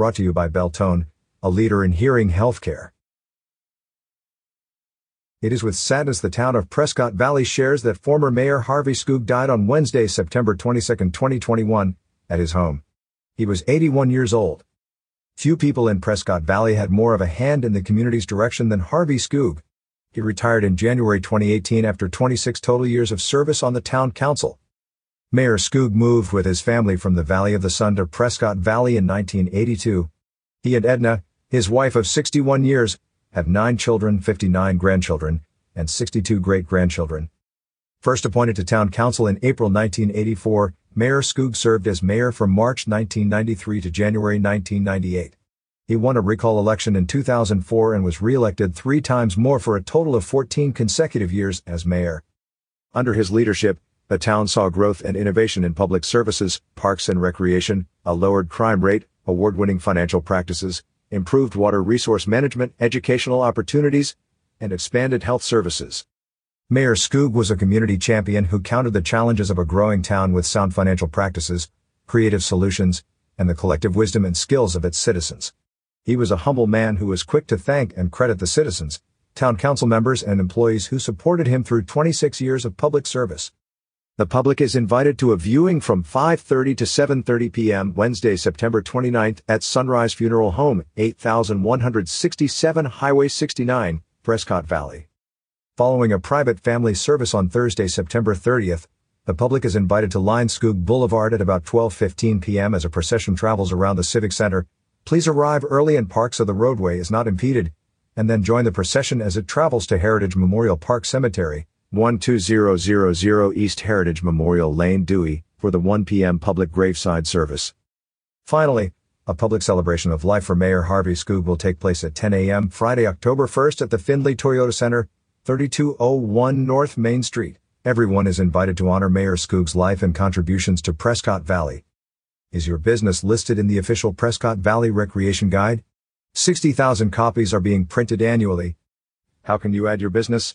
Brought to you by Beltone, a leader in hearing healthcare. It is with sadness the town of Prescott Valley shares that former Mayor Harvey Skoog died on Wednesday, September 22, 2021, at his home. He was 81 years old. Few people in Prescott Valley had more of a hand in the community's direction than Harvey Skoog. He retired in January 2018 after 26 total years of service on the town council. Mayor Skoog moved with his family from the Valley of the Sun to Prescott Valley in 1982. He and Edna, his wife of 61 years, have nine children, 59 grandchildren, and 62 great-grandchildren. First appointed to town council in April 1984, Mayor Skoog served as mayor from March 1993 to January 1998. He won a recall election in 2004 and was re-elected three times more for a total of 14 consecutive years as mayor. Under his leadership, the town saw growth and innovation in public services, parks and recreation, a lowered crime rate, award-winning financial practices, improved water resource management, educational opportunities, and expanded health services. Mayor Skoog was a community champion who countered the challenges of a growing town with sound financial practices, creative solutions, and the collective wisdom and skills of its citizens. He was a humble man who was quick to thank and credit the citizens, town council members and employees who supported him through 26 years of public service. The public is invited to a viewing from 5.30 to 7.30 p.m. Wednesday, September 29th at Sunrise Funeral Home, 8167 Highway 69, Prescott Valley. Following a private family service on Thursday, September 30th, the public is invited to line Skoog Boulevard at about 12.15 p.m. as a procession travels around the Civic Center. Please arrive early and park so the roadway is not impeded, and then join the procession as it travels to Heritage Memorial Park Cemetery, 12000 East Heritage Memorial Lane, Dewey, for the 1 p.m. public graveside service. Finally, a public celebration of life for Mayor Harvey Skoog will take place at 10 a.m. Friday, October 1st at the Findlay Toyota Center, 3201 North Main Street. Everyone is invited to honor Mayor Skoog's life and contributions to Prescott Valley. Is your business listed in the official Prescott Valley Recreation Guide? 60,000 copies are being printed annually. How can you add your business?